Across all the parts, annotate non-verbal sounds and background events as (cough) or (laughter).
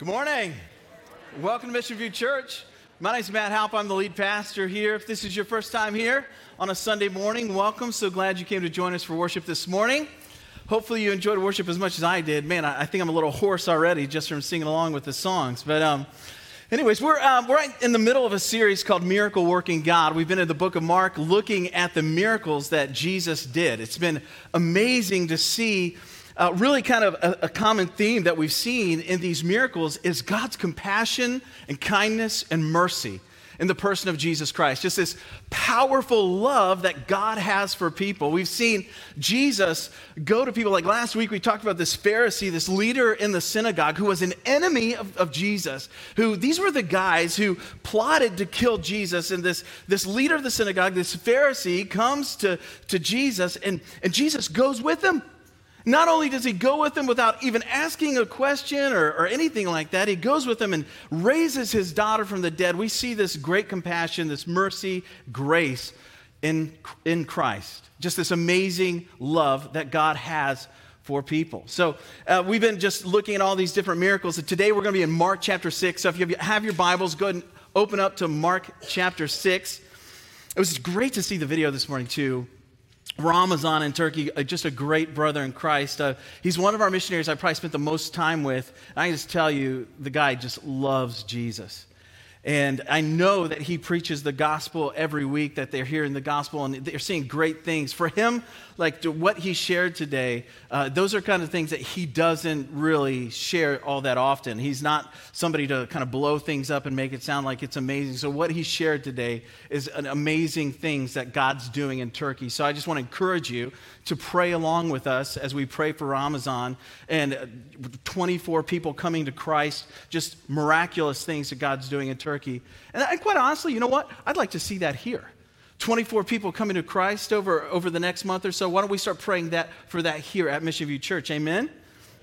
Good morning. Welcome to Mission View Church. My name is Matt Halp. I'm the lead pastor here. If this is your first time here on a Sunday morning, welcome. So glad you came to join us for worship this morning. Hopefully, you enjoyed worship as much as I did. Man, I, think I'm a little hoarse already just from singing along with the songs. But, um, anyways, we're, um, we're in the middle of a series called Miracle Working God. We've been in the book of Mark looking at the miracles that Jesus did. It's been amazing to see uh, really kind of a, a common theme that we've seen in these miracles is God's compassion and kindness and mercy in the person of Jesus Christ. Just this powerful love that God has for people. We've seen Jesus go to people, like last week we talked about this Pharisee, this leader in the synagogue who was an enemy of, of Jesus, who these were the guys who plotted to kill Jesus. And this, this leader of the synagogue, this Pharisee, comes to, to Jesus and, and Jesus goes with him. Not only does he go with them without even asking a question or, or, anything like that, he goes with them and raises his daughter from the dead. We see this great compassion, this mercy, grace in, in Christ. Just this amazing love that God has for people. So uh, we've been just looking at all these different miracles. And today we're going to be in Mark chapter 6. So if you have your Bibles, go ahead and open up to Mark chapter 6. It was great to see the video this morning, too Ramazan in Turkey, uh, just a great brother in Christ. Uh, he's one of our missionaries I probably spent the most time with. I can just tell you, the guy just loves Jesus. And I know that he preaches the gospel every week, that they're hearing the gospel and they're seeing great things. For him, like what he shared today, uh, those are kind of things that he doesn't really share all that often. He's not somebody to kind of blow things up and make it sound like it's amazing. So, what he shared today is amazing things that God's doing in Turkey. So, I just want to encourage you to pray along with us as we pray for Ramazan and uh, 24 people coming to Christ, just miraculous things that God's doing in Turkey. And quite honestly, you know what? I'd like to see that here. 24 people coming to Christ over, over the next month or so. Why don't we start praying that for that here at Mission View Church? Amen?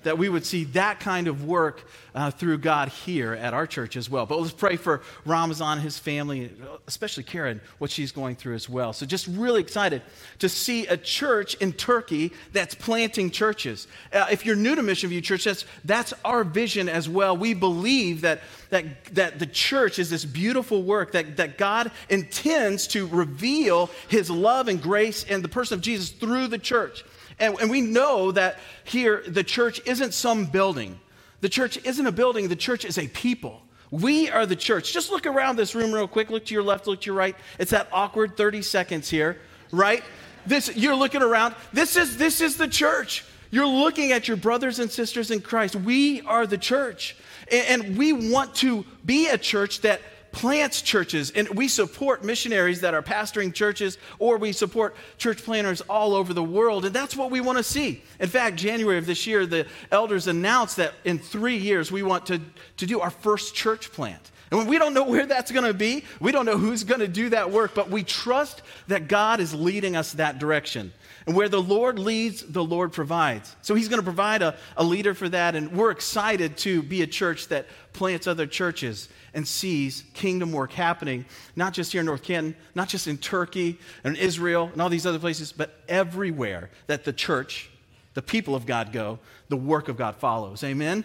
That we would see that kind of work uh, through God here at our church as well. But let's pray for Ramazan, his family, especially Karen, what she's going through as well. So just really excited to see a church in Turkey that's planting churches. Uh, if you're new to Mission View Church, that's, that's our vision as well. We believe that, that, that the church is this beautiful work that, that God intends to reveal his love and grace and the person of Jesus through the church. And, and we know that here the church isn't some building. The church isn't a building, the church is a people. We are the church. Just look around this room real quick. Look to your left, look to your right. It's that awkward 30 seconds here, right? This you're looking around. This is this is the church. You're looking at your brothers and sisters in Christ. We are the church. And, and we want to be a church that plants churches, and we support missionaries that are pastoring churches, or we support church planters all over the world, and that's what we want to see. In fact, January of this year, the elders announced that in three years we want to, to do our first church plant. And we don't know where that's going to be, we don't know who's going to do that work, but we trust that God is leading us that direction. And where the Lord leads, the Lord provides. So He's going to provide a, a leader for that. And we're excited to be a church that plants other churches and sees kingdom work happening, not just here in North Canton, not just in Turkey and Israel and all these other places, but everywhere that the church, the people of God go, the work of God follows. Amen? Amen?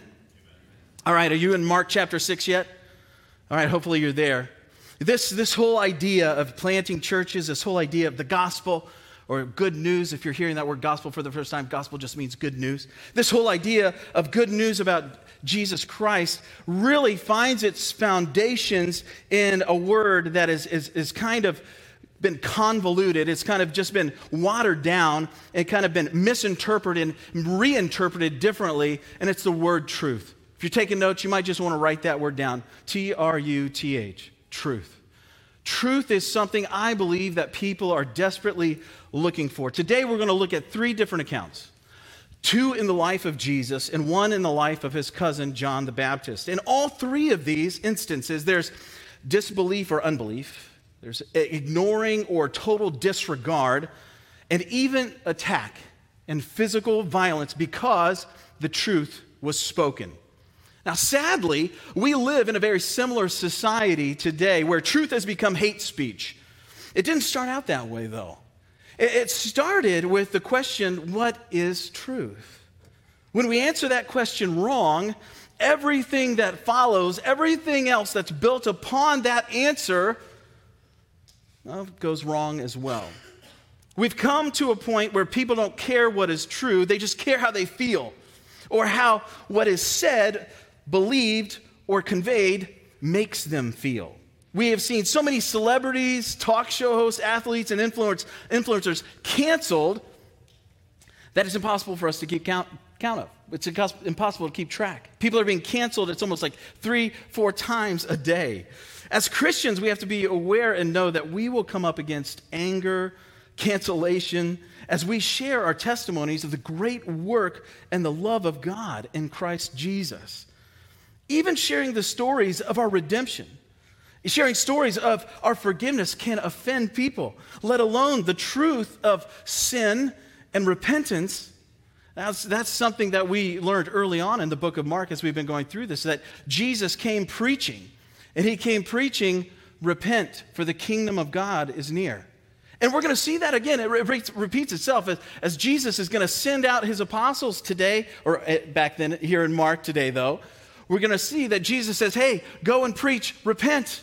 All right, are you in Mark chapter 6 yet? All right, hopefully you're there. This, this whole idea of planting churches, this whole idea of the gospel, or good news, if you're hearing that word gospel for the first time, gospel just means good news. This whole idea of good news about Jesus Christ really finds its foundations in a word that is, is, is kind of been convoluted. It's kind of just been watered down and kind of been misinterpreted and reinterpreted differently, and it's the word truth. If you're taking notes, you might just want to write that word down T R U T H, truth. Truth is something I believe that people are desperately looking for. Today, we're going to look at three different accounts two in the life of Jesus and one in the life of his cousin, John the Baptist. In all three of these instances, there's disbelief or unbelief, there's ignoring or total disregard, and even attack and physical violence because the truth was spoken. Now, sadly, we live in a very similar society today where truth has become hate speech. It didn't start out that way, though. It started with the question what is truth? When we answer that question wrong, everything that follows, everything else that's built upon that answer, well, goes wrong as well. We've come to a point where people don't care what is true, they just care how they feel or how what is said, believed, or conveyed makes them feel. We have seen so many celebrities, talk show hosts, athletes, and influence, influencers canceled that it's impossible for us to keep count, count of. It's impossible to keep track. People are being canceled, it's almost like three, four times a day. As Christians, we have to be aware and know that we will come up against anger, cancellation, as we share our testimonies of the great work and the love of God in Christ Jesus. Even sharing the stories of our redemption, sharing stories of our forgiveness can offend people, let alone the truth of sin and repentance. That's, that's something that we learned early on in the book of Mark as we've been going through this that Jesus came preaching, and he came preaching, Repent, for the kingdom of God is near. And we're going to see that again. It re- repeats itself as, as Jesus is going to send out his apostles today, or eh, back then here in Mark today, though. We're going to see that Jesus says, Hey, go and preach, repent.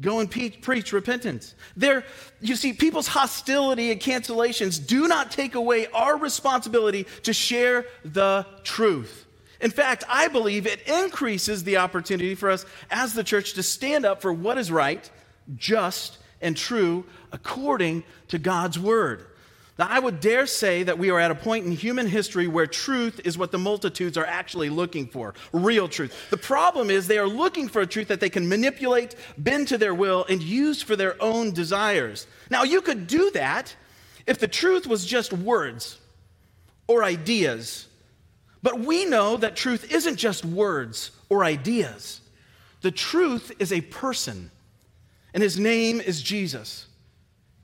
Go and pe- preach repentance. There, you see, people's hostility and cancellations do not take away our responsibility to share the truth. In fact, I believe it increases the opportunity for us as the church to stand up for what is right, just, and true according to God's word. Now, I would dare say that we are at a point in human history where truth is what the multitudes are actually looking for real truth. The problem is they are looking for a truth that they can manipulate, bend to their will, and use for their own desires. Now, you could do that if the truth was just words or ideas. But we know that truth isn't just words or ideas, the truth is a person and his name is Jesus.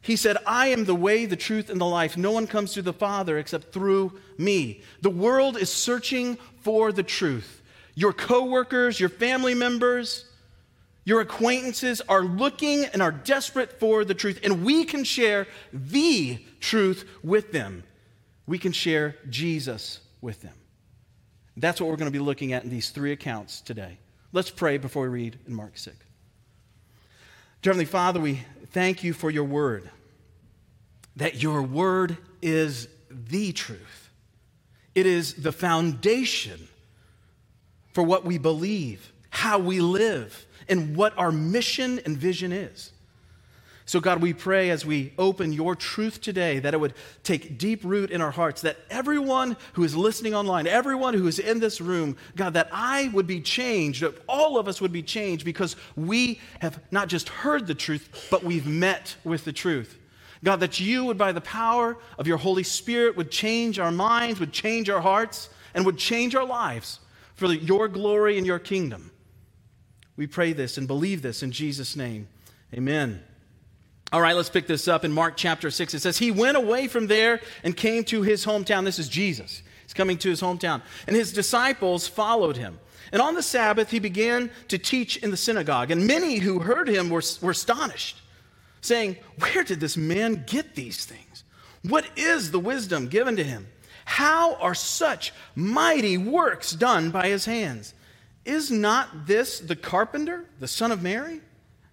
He said, I am the way, the truth, and the life. No one comes to the Father except through me. The world is searching for the truth. Your coworkers, your family members, your acquaintances are looking and are desperate for the truth, and we can share the truth with them. We can share Jesus with them. That's what we're going to be looking at in these three accounts today. Let's pray before we read in Mark 6. Heavenly Father, we thank you for your word, that your word is the truth. It is the foundation for what we believe, how we live, and what our mission and vision is. So, God, we pray as we open your truth today that it would take deep root in our hearts, that everyone who is listening online, everyone who is in this room, God, that I would be changed, that all of us would be changed because we have not just heard the truth, but we've met with the truth. God, that you would, by the power of your Holy Spirit, would change our minds, would change our hearts, and would change our lives for your glory and your kingdom. We pray this and believe this in Jesus' name. Amen. All right, let's pick this up in Mark chapter 6. It says, He went away from there and came to his hometown. This is Jesus. He's coming to his hometown. And his disciples followed him. And on the Sabbath, he began to teach in the synagogue. And many who heard him were, were astonished, saying, Where did this man get these things? What is the wisdom given to him? How are such mighty works done by his hands? Is not this the carpenter, the son of Mary?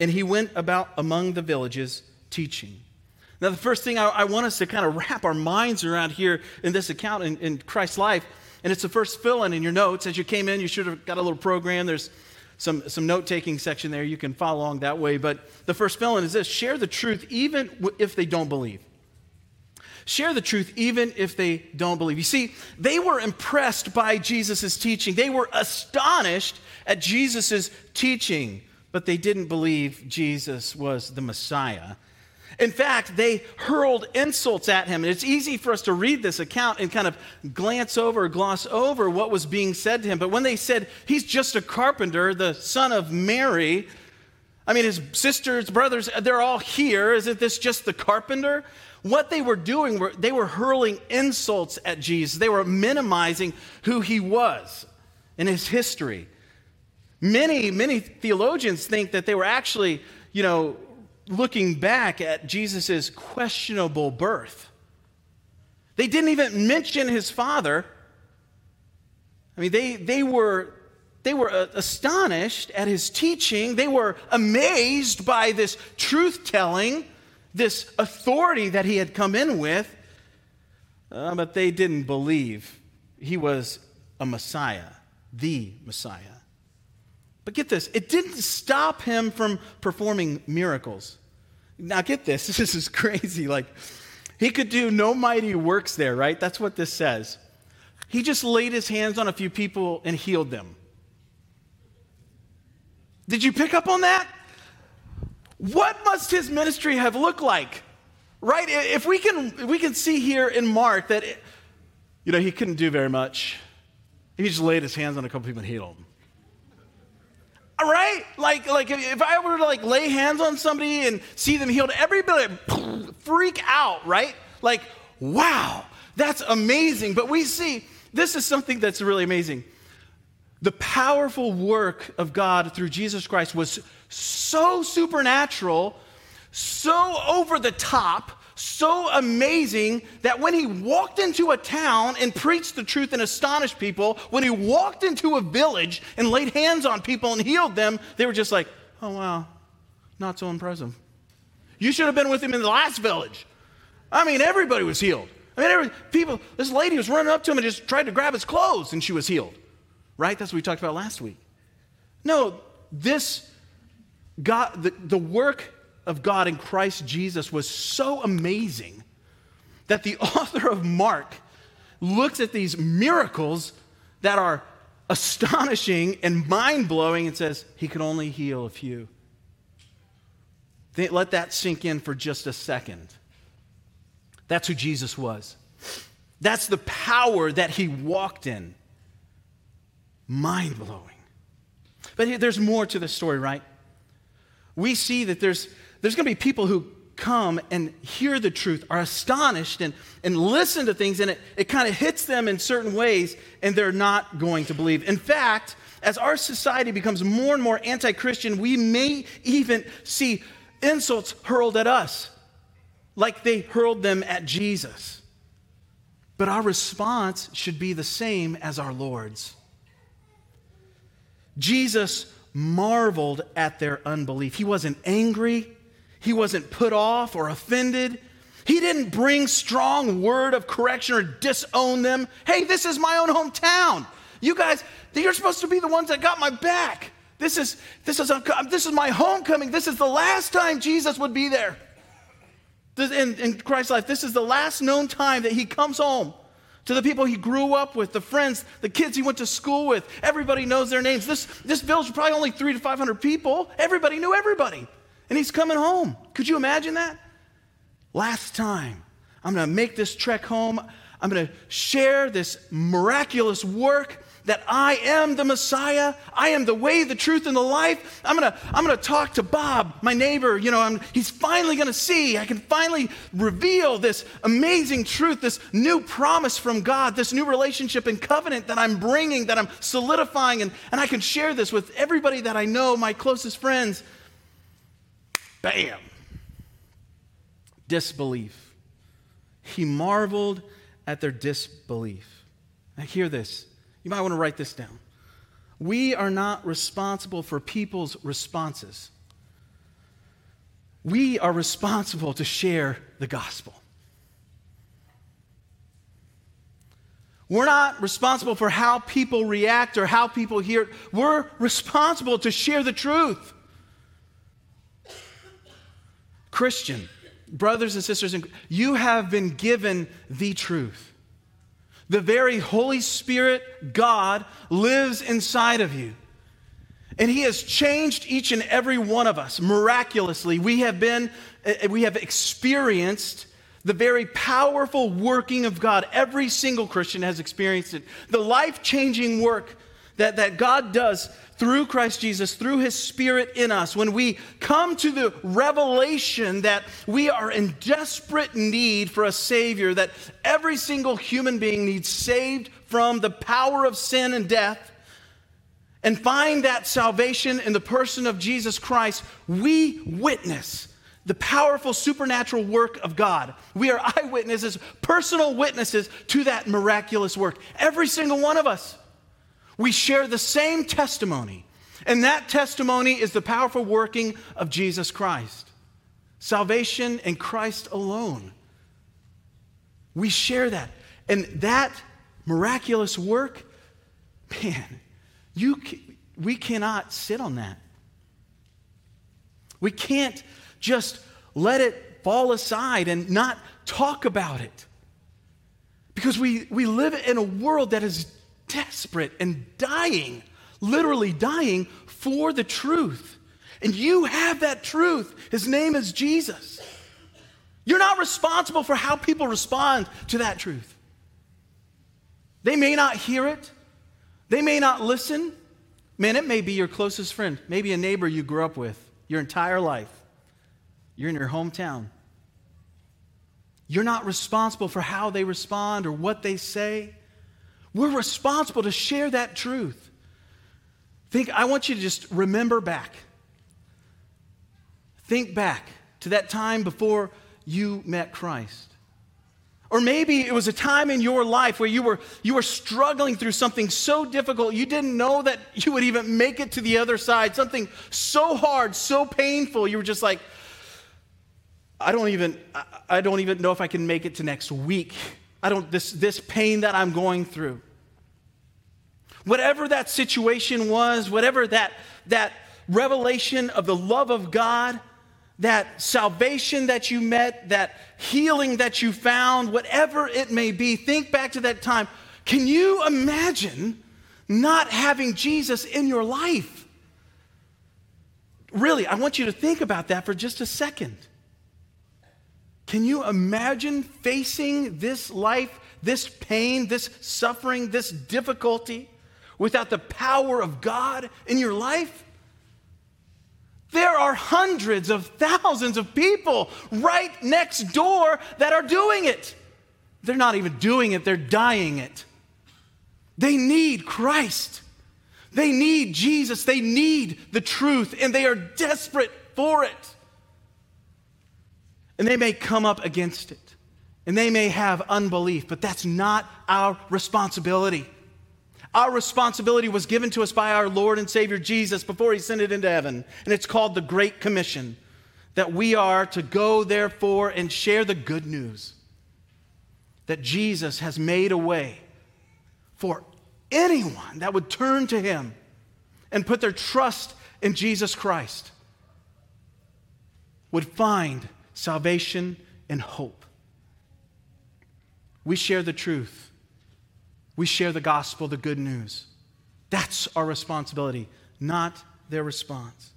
And he went about among the villages teaching. Now, the first thing I, I want us to kind of wrap our minds around here in this account in, in Christ's life, and it's the first fill in in your notes. As you came in, you should have got a little program. There's some, some note taking section there. You can follow along that way. But the first fill in is this share the truth even if they don't believe. Share the truth even if they don't believe. You see, they were impressed by Jesus' teaching, they were astonished at Jesus' teaching but they didn't believe Jesus was the Messiah. In fact, they hurled insults at him. And it's easy for us to read this account and kind of glance over, gloss over what was being said to him. But when they said, he's just a carpenter, the son of Mary, I mean, his sisters, brothers, they're all here. Isn't this just the carpenter? What they were doing, were, they were hurling insults at Jesus. They were minimizing who he was in his history. Many, many theologians think that they were actually, you know, looking back at Jesus' questionable birth. They didn't even mention his father. I mean, they, they, were, they were uh, astonished at his teaching. They were amazed by this truth telling, this authority that he had come in with, uh, but they didn't believe he was a Messiah, the Messiah. But get this, it didn't stop him from performing miracles. Now, get this, (laughs) this is crazy. Like, he could do no mighty works there, right? That's what this says. He just laid his hands on a few people and healed them. Did you pick up on that? What must his ministry have looked like? Right? If we can, we can see here in Mark that, it, you know, he couldn't do very much. He just laid his hands on a couple people and healed them right? Like, like if I were to like lay hands on somebody and see them healed, everybody (laughs) freak out, right? Like, wow, that's amazing. But we see this is something that's really amazing. The powerful work of God through Jesus Christ was so supernatural, so over the top so amazing that when he walked into a town and preached the truth and astonished people, when he walked into a village and laid hands on people and healed them, they were just like, oh, wow, not so impressive. You should have been with him in the last village. I mean, everybody was healed. I mean, every, people, this lady was running up to him and just tried to grab his clothes and she was healed. Right? That's what we talked about last week. No, this God, the, the work of God in Christ Jesus was so amazing that the (laughs) author of Mark looks at these miracles that are astonishing and mind blowing and says, He could only heal a few. Let that sink in for just a second. That's who Jesus was. That's the power that he walked in. Mind blowing. But there's more to the story, right? We see that there's there's going to be people who come and hear the truth, are astonished and, and listen to things, and it, it kind of hits them in certain ways, and they're not going to believe. In fact, as our society becomes more and more anti Christian, we may even see insults hurled at us, like they hurled them at Jesus. But our response should be the same as our Lord's. Jesus marveled at their unbelief. He wasn't angry, he wasn't put off or offended. He didn't bring strong word of correction or disown them. Hey, this is my own hometown. You guys, you're supposed to be the ones that got my back. This is, this is, this is my homecoming. This is the last time Jesus would be there. in, in Christ's life, this is the last known time that he comes home to the people he grew up with, the friends, the kids he went to school with. Everybody knows their names. This, this village probably only three to 500 people. Everybody knew everybody and he's coming home. Could you imagine that? Last time, I'm going to make this trek home. I'm going to share this miraculous work that I am the Messiah. I am the way, the truth, and the life. I'm going to, I'm going to talk to Bob, my neighbor. You know, I'm, he's finally going to see. I can finally reveal this amazing truth, this new promise from God, this new relationship and covenant that I'm bringing, that I'm solidifying. And, and I can share this with everybody that I know, my closest friends. Bam! Disbelief. He marveled at their disbelief. Now, hear this. You might want to write this down. We are not responsible for people's responses. We are responsible to share the gospel. We're not responsible for how people react or how people hear. We're responsible to share the truth. Christian, brothers and sisters, you have been given the truth. The very Holy Spirit, God, lives inside of you. And he has changed each and every one of us miraculously. We have been, uh, we have experienced the very powerful working of God. Every single Christian has experienced it. The life changing work that, that God does through Christ Jesus, through his Spirit in us, when we come to the revelation that we are in desperate need for a Savior, that every single human being needs saved from the power of sin and death, and find that salvation in the person of Jesus Christ, we witness the powerful supernatural work of God. We are (laughs) eyewitnesses, personal witnesses to that miraculous work. Every single one of us. We share the same testimony, and that testimony is the powerful working of Jesus Christ. Salvation in Christ alone. We share that. And that miraculous work, man, you, we cannot sit on that. We can't just let it fall aside and not talk about it. Because we, we live in a world that is desperate and dying, literally dying for the truth. And you have that truth. His name is Jesus. You're not responsible for how people respond to that truth. They may not hear it, they may not listen. Man, it may be your closest friend, maybe a neighbor you grew up with your entire life. You're in your hometown. You're not responsible for how they respond or what they say. We're responsible to share that truth. Think, I want you to just remember back. Think back to that time before you met Christ. Or maybe it was a time in your life where you were, you were struggling through something so difficult you didn't know that (laughs) you would even make it to the other side. Something so hard, so painful, you were just like, I don't even, I don't even know if I can make it to next week. I don't, this, this pain that I'm going through. Whatever that situation was, whatever that, that revelation of the love of God, that salvation that you met, that healing that you found, whatever it may be, think back to that time. Can you imagine not having Jesus in your life? Really, I want you to think about that for just a second. Can you imagine facing this life, this pain, this suffering, this difficulty without the power of God in your life? There are hundreds of thousands of people right next door that are doing it. They're not even doing it, they're dying it. They need Christ. They need Jesus. They need the truth, and they are desperate for it. And they may come up against it. And they may have unbelief, but that's not our responsibility. Our responsibility was given to us by our Lord and Savior Jesus before he sent it into heaven. And it's called the Great Commission that we are to go, therefore, and share the good news that Jesus has made a way for anyone that would turn to him and put their trust in Jesus Christ would find salvation, and hope. We share the truth. We share the gospel, the good news. That's our responsibility, not their response.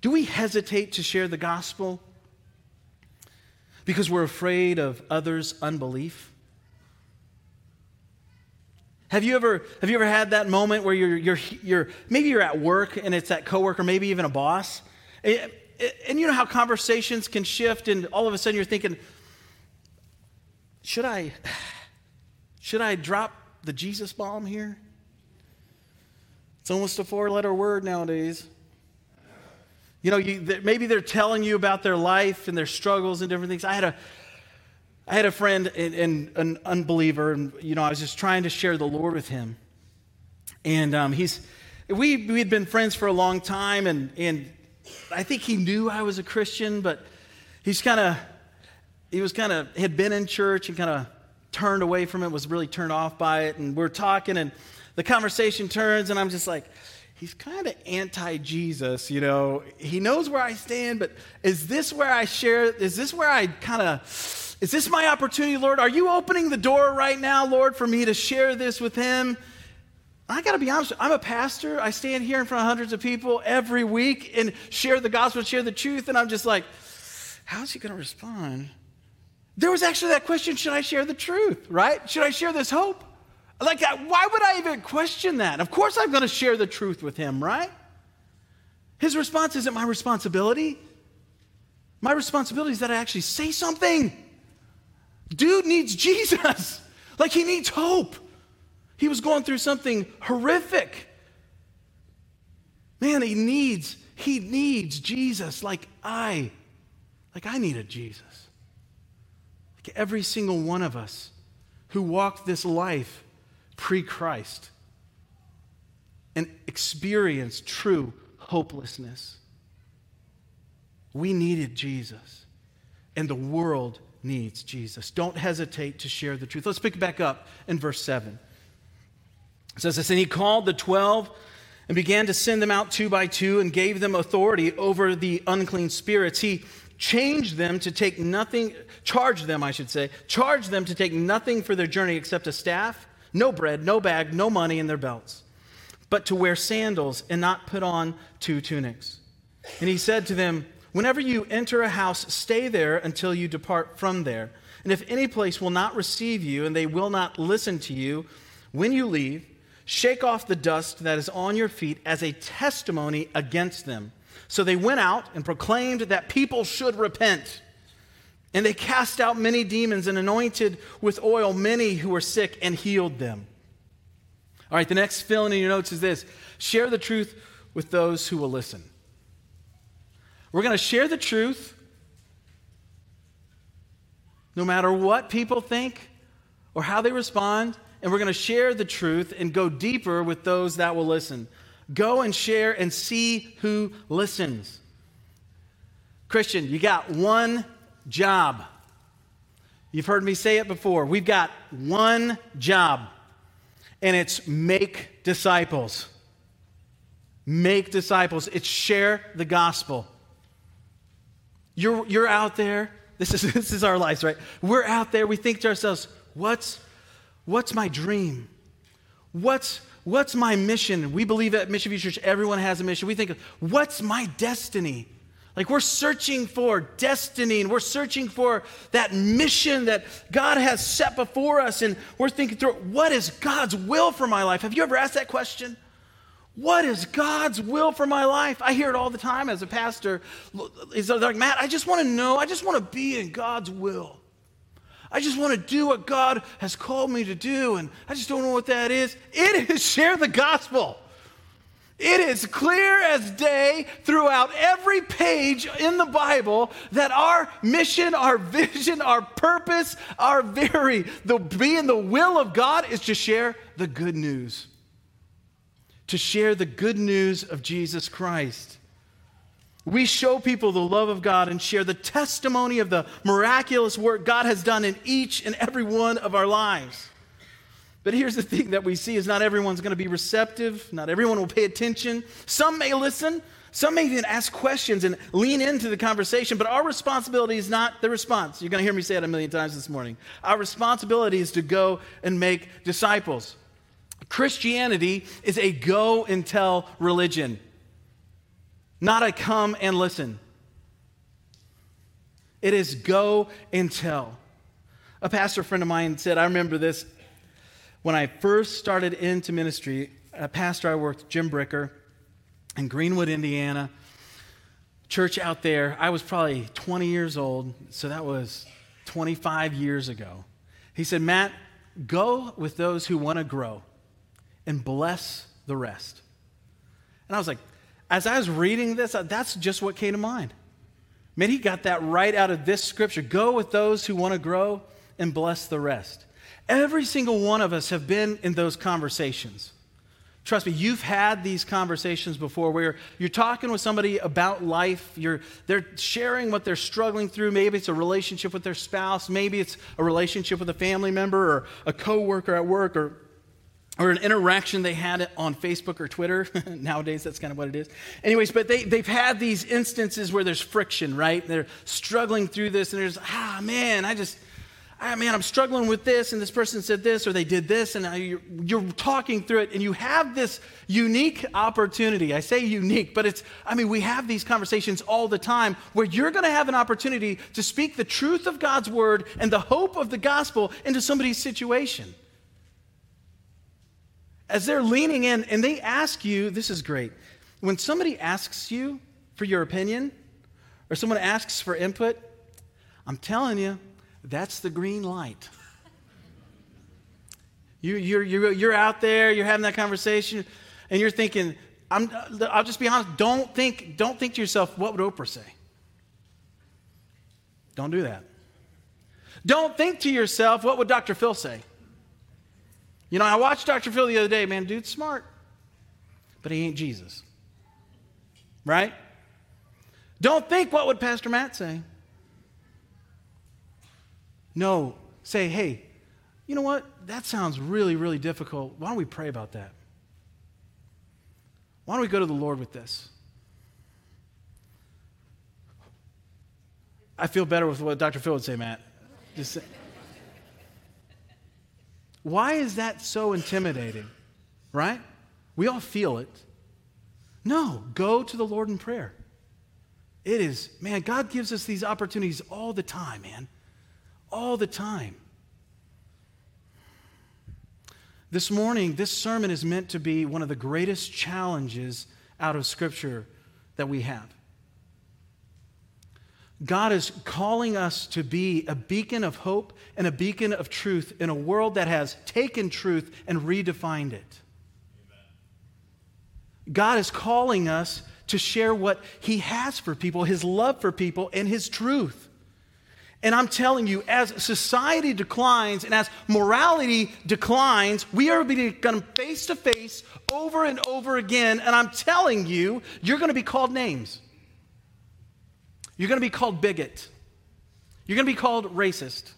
Do we hesitate to share the gospel because we're afraid of others' unbelief? Have you ever, have you ever had that moment where you're, you're, you're, maybe you're at work and it's that coworker, maybe even a boss, eh, and you know how conversations can shift, and all of a sudden you're thinking, should I, should I drop the Jesus bomb here? It's almost a four letter word nowadays. You know, you, maybe they're telling you about their life and their struggles and different things. I had a, I had a friend, and, and an unbeliever, and you know, I was just trying to share the Lord with him. And um, he's, we we had been friends for a long time, and and I think he knew I was a Christian, but he's kind of, he was kind of, had been in church and kind of turned away from it, was really turned off by it. And we're talking, and the conversation turns, and I'm just like, he's kind of anti Jesus, you know. He knows where I stand, but is this where I share? Is this where I kind of, is this my opportunity, Lord? Are you opening the door right now, Lord, for me to share this with him? I got to be honest, I'm a pastor. I stand here in front of hundreds of people every week and share the gospel, share the truth, and I'm just like, how's he going to respond? There was actually that question should I share the truth, right? Should I share this hope? Like, uh, why would I even question that? Of course, I'm going to share the truth with him, right? His response isn't my responsibility. My responsibility is that I actually say something. Dude needs (laughs) Jesus. Like, he needs hope. He was going through something horrific. Man, he needs, he needs Jesus like I, like I needed Jesus. Like every single one of us who walked this life pre Christ and experienced true hopelessness. We needed Jesus, and the world needs Jesus. Don't hesitate to share the truth. Let's pick it back up in verse 7. It says this, and he called the twelve and began to send them out two by two and gave them authority over the unclean spirits. He changed them to take nothing, charged them, I should say, charged them to take nothing for their journey except a staff, no bread, no bag, no money in their belts, but to wear sandals and not put on two tunics. And he said to them, Whenever you enter a house, stay there until you depart from there. And if any place will not receive you and they will not listen to you, when you leave, Shake off the dust that is on your feet as a testimony against them. So they went out and proclaimed that people should repent. And they cast out many demons and anointed with oil many who were sick and healed them. All right, the next fill in your notes is this share the truth with those who will listen. We're going to share the truth no matter what people think or how they respond and we're going to share the truth and go deeper with those that will listen. Go and share and see who listens. Christian, you got one job. You've heard me say it before. We've got one job, and it's make disciples. Make disciples. It's share the gospel. You're, you're out there. This is, (laughs) this is our lives, right? We're out there. We think to ourselves, what's What's my dream? What's, what's my mission? We believe at Mission View Church, everyone has a mission. We think, what's my destiny? Like we're searching for destiny and we're searching for that mission that God has set before us. And we're thinking through what is God's will for my life? Have you ever asked that question? What is God's will for my life? I hear it all the time as a pastor. He's like, Matt, I just want to know, I just want to be in God's will. I just want to do what God has called me to do, and I just don't know what that is. It is (laughs) share the gospel. It is clear as day throughout every page in the Bible that our mission, our (laughs) vision, our purpose, our very the being the will of God is to share the good news. To share the good news of Jesus Christ. We show people the love of God and share the testimony of the miraculous work God has done in each and every one of our lives. But here's the thing that we see is not everyone's going to be receptive, not everyone will pay attention. Some may listen, some may even ask questions and lean into the conversation, but our responsibility is not the response. You're going to hear me say it a million times this morning. Our responsibility is to go and make disciples. Christianity is a go and tell religion not a come and listen. It is go and tell. A pastor friend of mine said, I remember this when I first started into ministry. A pastor I worked, Jim Bricker, in Greenwood, Indiana, church out there. I was probably 20 years old, so that was 25 years ago. He said, Matt, go with those who want to grow and bless the rest. And I was like, as I was reading this, uh, that's just what came to mind. Man, he got that right out of this scripture. Go with those who want to grow and bless the rest. Every single one of us have been in those conversations. Trust me, you've had these conversations before where you're talking with somebody about life, you're, they're sharing what they're struggling through. Maybe it's a relationship with their spouse, maybe it's a relationship with a family member or a coworker at work or or an interaction they had on Facebook or Twitter. (laughs) Nowadays, that's kind of what it is. Anyways, but they, they've had these instances where there's friction, right? They're struggling through this, and there's, ah, man, I just, ah, man, I'm struggling with this, and this person said this, or they did this, and you're, you're, talking through it, and you have this unique opportunity. I say unique, but it's, I mean, we have these conversations all the time where you're going to have an opportunity to speak the truth of God's word and the hope of the gospel into somebody's situation. As they're leaning in and they ask you, this is great. When somebody asks you for your opinion, or someone asks for input, I'm telling you, that's the green light. You, you're, you're, you're out there, you're having that conversation, and you're thinking, I'm, I'll just be honest, don't think, don't think to yourself, what would Oprah say? Don't do that. Don't think to yourself, what would Dr. Phil say? You know, I watched Dr. Phil the other day, man, dude's smart, but he ain't Jesus. Right? Don't think, what would Pastor Matt say? No, say, hey, you know what? That sounds really, really difficult. Why don't we pray about that? Why don't we go to the Lord with this? I feel better with what Dr. Phil would say, Matt. Just. Why is that so intimidating? Right? We all feel it. No, go to the Lord in prayer. It is, man, God gives us these opportunities all the time, man all the time. This morning, this sermon is meant to be one of the greatest challenges out of Scripture that we have. God is calling us to be a beacon of hope and a beacon of truth in a world that has taken truth and redefined it. God is calling us to share what He has for people, His love for people, and His truth. And I'm telling you, as society declines and as morality declines, we are going to face to face over and over again. And I'm telling you, you're going to be called names. You're going to be called bigot. You're going to be called racist.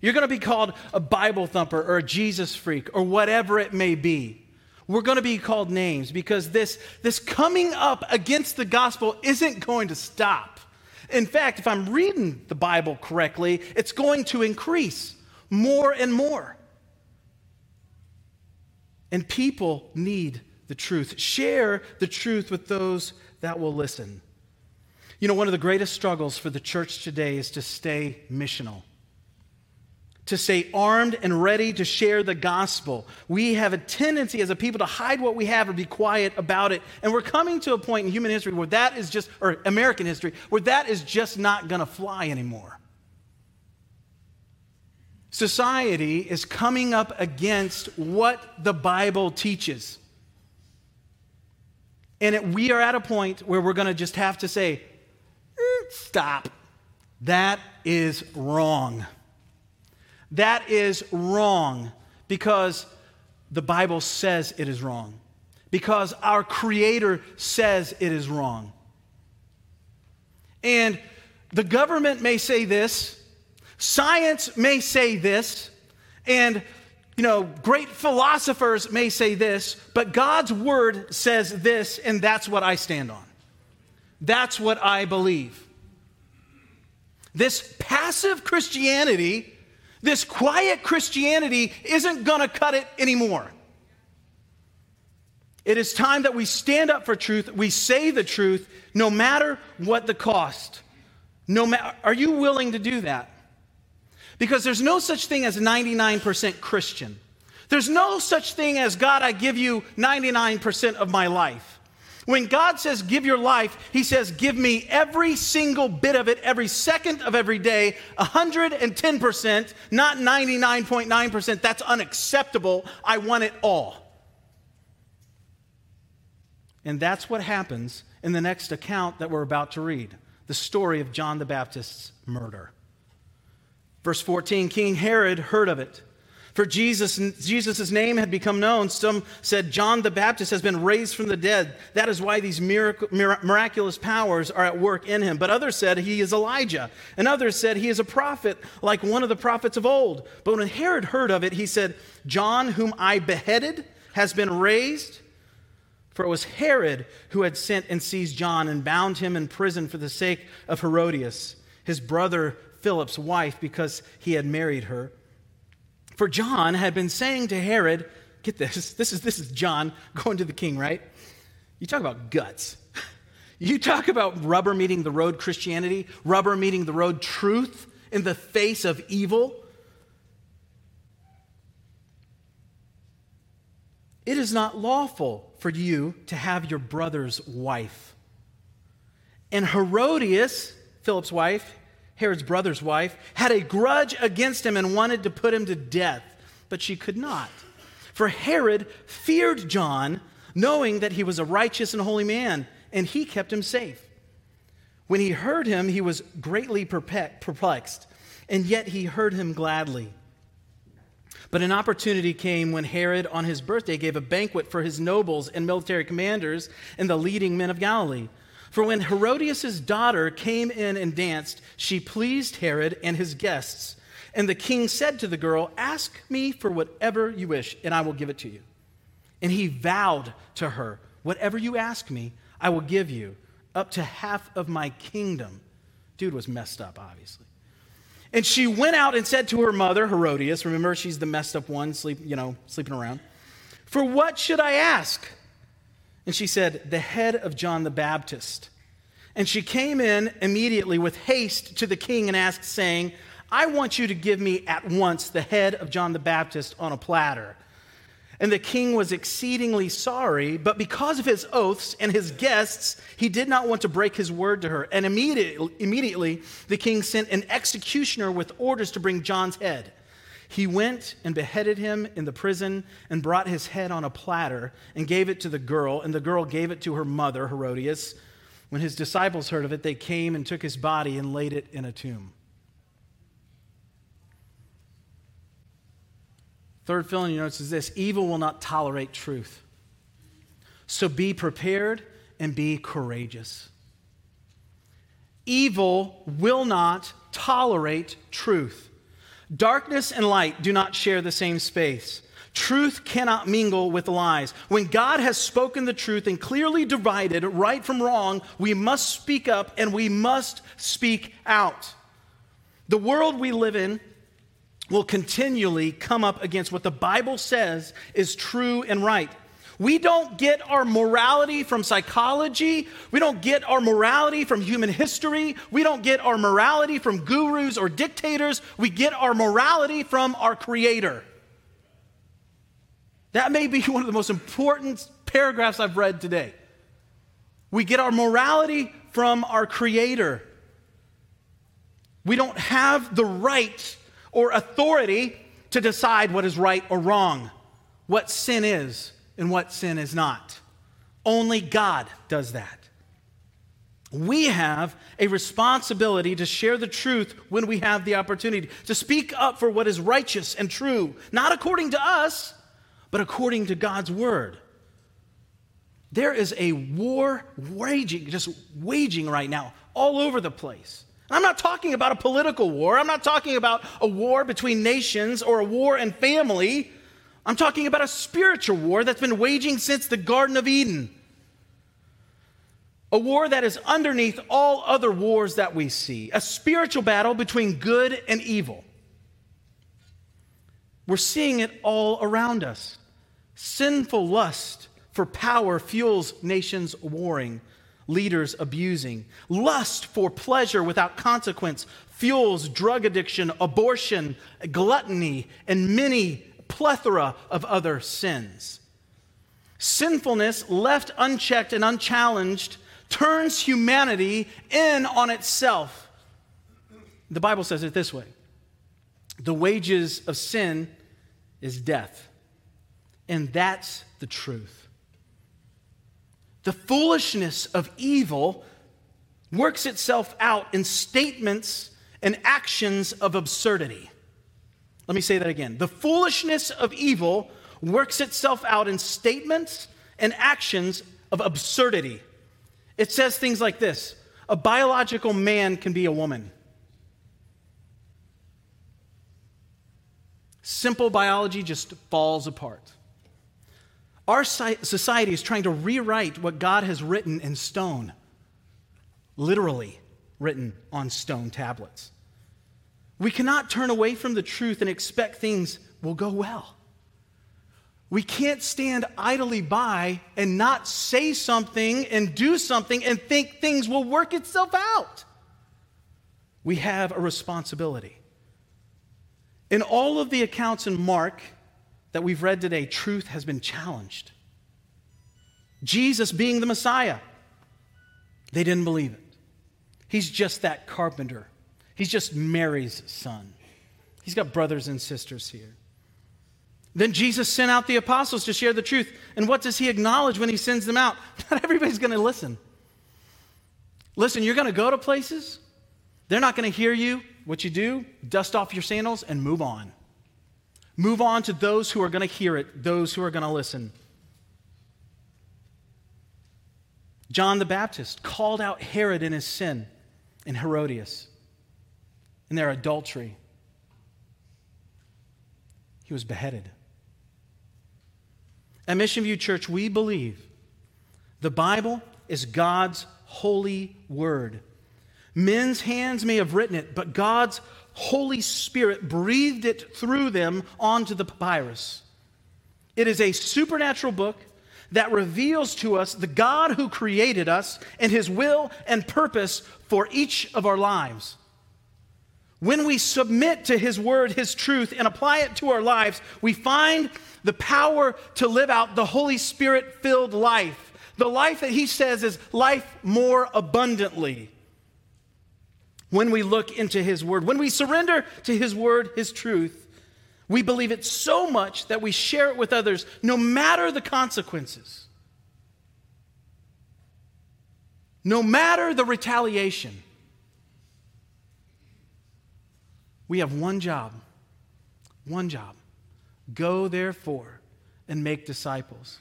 You're going to be called a Bible thumper or a Jesus freak or whatever it may be. We're going to be called names because this, this coming up against the gospel isn't going to stop. In fact, if I'm reading the Bible correctly, it's going to increase more and more. And people need the truth. Share the truth with those that will listen. You know, one of the greatest struggles for the church today is to stay missional to stay armed and ready to share the gospel. We have a tendency as a people to hide what we have or be quiet about it. And we're coming to a point in human history where that is just, or American history, where that is just not going to fly anymore. Society is coming up against what the Bible teaches. And it, we are at a point where we're going to just have to say, stop. That is wrong. That is wrong because the Bible says it is wrong, because our Creator says it is wrong. And the government may say this, science may say this, and you know, great philosophers may say this, but God's word says this, and that's what I stand on. That's what I believe. This passive Christianity this quiet Christianity isn't going to cut it anymore. It is time that we stand up for truth, we say the truth, no matter what the cost. No ma- are you willing to do that? Because there's no such thing as 99% Christian. There's no such thing as God, I give you 99% of my life. When God says give your life, He says give me every single bit of it, every second of every day, 110%, not 99.9%. That's unacceptable. I want it all. And that's what happens in the next account that we're about to read the story of John the Baptist's murder. Verse 14 King Herod heard of it for Jesus, Jesus' name had become known. Some said John the Baptist has been raised from the dead. That is why these miracle, miraculous powers are at work in him. But others said he is Elijah. And others said he is a prophet, like one of the prophets of old. But when Herod heard of it, he said, John, whom I beheaded, has been raised. For it was Herod who had sent and seized John and bound him in prison for the sake of Herodias, his brother Philip's wife because he had married her. For John had been saying to Herod, get this, this is, this is John going to the king, right? You talk about guts. (laughs) You talk about rubber meeting the road Christianity, rubber meeting the road truth in the face of evil. It is not lawful for you to have your brother's wife. And Herodias, Philip's wife, Herod's brother's wife, had a grudge against him and wanted to put him to death, but she could not. For Herod feared John, knowing that he was a righteous and holy man, and he kept him safe. When he heard him, he was greatly perplexed, and yet he heard him gladly. But an opportunity came when Herod, on his birthday, gave a banquet for his nobles and military commanders and the leading men of Galilee. For when Herodias' daughter came in and danced, she pleased Herod and his guests. And the king said to the girl, Ask me for whatever you wish, and I will give it to you. And he vowed to her, Whatever you ask me, I will give you, up to half of my kingdom. Dude was messed up, obviously. And she went out and said to her mother, Herodias, remember she's the messed up one, sleep, you know, sleeping around. For what should I ask? And she said, The head of John the Baptist. And she came in immediately with haste to the king and asked, saying, I want you to give me at once the head of John the Baptist on a platter. And the king was exceedingly sorry, but because of his oaths and his guests, he did not want to break his word to her. And immediately, immediately the king sent an executioner with orders to bring John's head. He went and beheaded him in the prison and brought his head on a platter and gave it to the girl, and the girl gave it to her mother, Herodias. When his disciples heard of it, they came and took his body and laid it in a tomb. Third filling you notice is this evil will not tolerate truth. So be prepared and be courageous. Evil will not tolerate truth. Darkness and light do not share the same space. Truth cannot mingle with lies. When God has spoken the truth and clearly divided right from wrong, we must speak up and we must speak out. The world we live in will continually come up against what the Bible says is true and right. We don't get our morality from psychology. We don't get our morality from human history. We don't get our morality from gurus or dictators. We get our morality from our Creator. That may be (laughs) one of the most important paragraphs I've read today. We get our morality from our Creator. We don't have the right or authority to decide what is right or wrong, what sin is and what sin is not. Only God does that. We have a responsibility to share the truth when we have the opportunity, to speak up for what is righteous and true, not according to us, but according to God's word. There is a war raging, just waging right now, all over the place. I'm not talking about a political war. I'm not talking about a war between nations or a war in family. I'm talking about a spiritual war that's been waging since the Garden of Eden. A war that is underneath all other wars that we see. A spiritual battle between good and evil. We're seeing it all around us. Sinful lust for power fuels nations warring leaders abusing. Lust for pleasure without consequence fuels drug addiction, abortion, gluttony, and many plethora of other sins. Sinfulness, left unchecked and unchallenged, turns humanity in on itself. The Bible says it this way The wages of sin is death. And that's the truth. The foolishness of evil works itself out in statements and actions of absurdity. Let me say that again. The foolishness of evil works itself out in statements and actions of absurdity. It says things like this A biological man can be a woman. Simple biology just falls apart. Our society is trying to rewrite what God has written in stone, literally written on stone tablets. We cannot turn away from the truth and expect things will go well. We can't stand idly by and not say something and do something and think things will work itself out. We have a responsibility. In all of the accounts in Mark that we've read today, truth has been challenged. Jesus being the Messiah, they didn't believe it. He's just that carpenter, he's just Mary's son. He's got brothers and sisters here. Then Jesus sent out the apostles to share the truth. And what does he acknowledge when he sends them out? (laughs) Not everybody's going to listen. Listen, you're going to go to places, they're not going to hear you. What you do, dust off your sandals and move on. Move on to those who are going to hear it, those who are going to listen. John the Baptist called out Herod in his sin and Herodias in their adultery. He was beheaded. At Mission View Church, we believe the Bible is God's holy word. Men's hands may have written it, but God's Holy Spirit breathed it through them onto the papyrus. It is a supernatural book that reveals to us the God who created us and his will and purpose for each of our lives. When we submit to his word, his truth, and apply it to our lives, we find the power to live out the Holy Spirit filled life. The life that he says is life more abundantly. When we look into his word, when we surrender to his word, his truth, we believe it so much that we share it with others, no matter the consequences, no matter the retaliation. We have one job, one job. Go, therefore, and make disciples,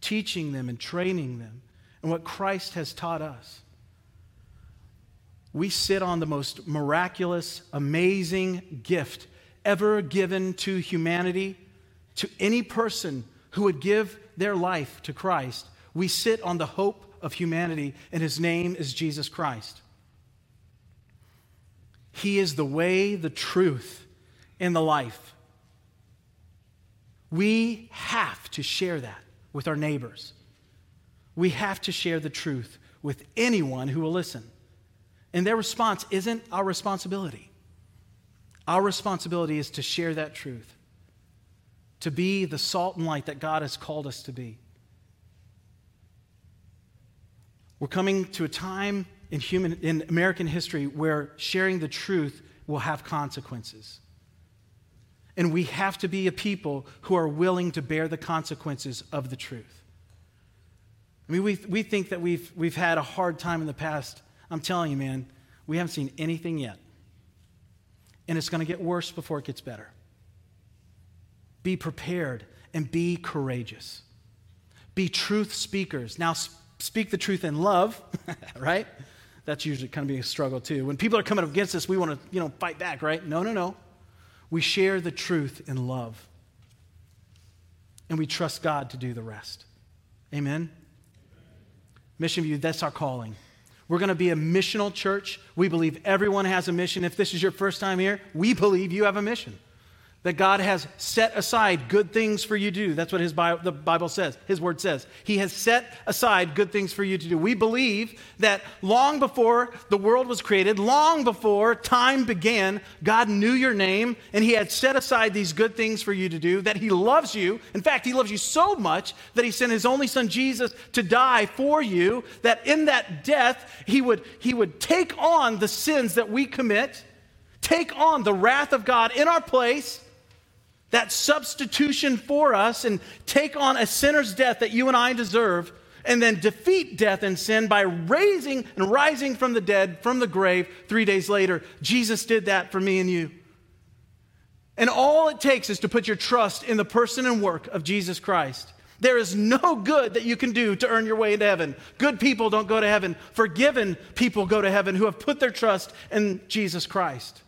teaching them and training them and what Christ has taught us. We sit on the most miraculous, amazing gift ever given to humanity, to any person who would give their life to Christ. We sit on the hope of humanity, and his name is Jesus Christ. He is the way, the truth, and the life. We have to share that with our neighbors. We have to share the truth with anyone who will listen. And their response isn't our responsibility. Our responsibility is to share that truth, to be the salt and light that God has called us to be. We're coming to a time in, human, in American history where sharing the truth will have consequences. And we have to be a people who are willing to bear the consequences of the truth. I mean, we, we think that we've, we've had a hard time in the past. I'm telling you, man, we haven't seen anything yet and it's going to get worse before it gets better. Be prepared and be courageous. Be truth speakers. Now, speak the truth in love, (laughs) right? That's usually kind of being a struggle too. When people are coming up against us, we want to, you know, fight back, right? No, no, no. We share the truth in love. And we trust God to do the rest. Amen. Mission View, that's our calling. We're going to be a missional church. We believe everyone has a mission. If this is your first time here, we believe you have a mission that God has set aside good things for you to do. That's what his the Bible says, his word says. He has set aside good things for you to do. We believe that long before the world was created, long before time began, God knew your name and he had set aside these good things for you to do, that he loves you. In fact, he loves you so much that he sent his only son Jesus to die for you, that in that death, he would, he would take on the sins that we commit, take on the wrath of God in our place that substitution for us and take on a sinner's death that you and I deserve, and then defeat death and sin by raising and rising from the dead, from the grave, three days later. Jesus did that for me and you. And all it takes is to put your trust in the person and work of Jesus Christ. There is no good that you can do to earn your way into heaven. Good people don't go to heaven. Forgiven people go to heaven who have put their trust in Jesus Christ.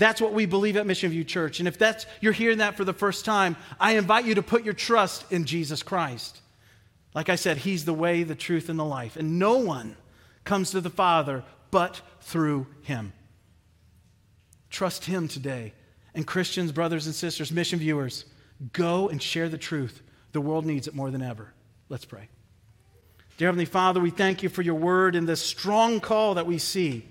That's what we believe at Mission View Church. And if that's you're hearing that for the first time, I invite you to put your trust in Jesus Christ. Like I said, he's the way, the truth and the life, and no one comes to the Father but through him. Trust Him today. And Christians, brothers and sisters, mission viewers, go and share the truth. The world needs it more than ever. Let's pray. Dear Heavenly Father, we thank you for your word and this strong call that we see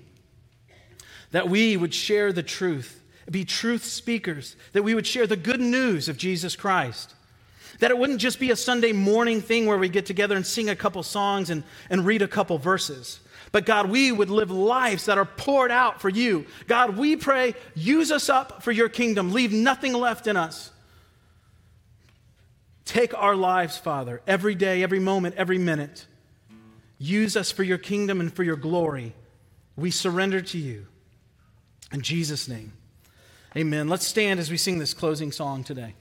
that we would share the truth, be truth speakers, that we would share the good news of Jesus Christ. That it wouldn't just be a Sunday morning thing where we get together and sing a couple songs and, and read a couple verses. But God, we would live lives that are poured out for you. God, we pray, use us up for your kingdom. Leave nothing left in us. Take our lives, Father, every day, every moment, every minute. Use us for your kingdom and for your glory. We surrender to you. In Jesus' name, amen. Let's stand as we sing this closing song today.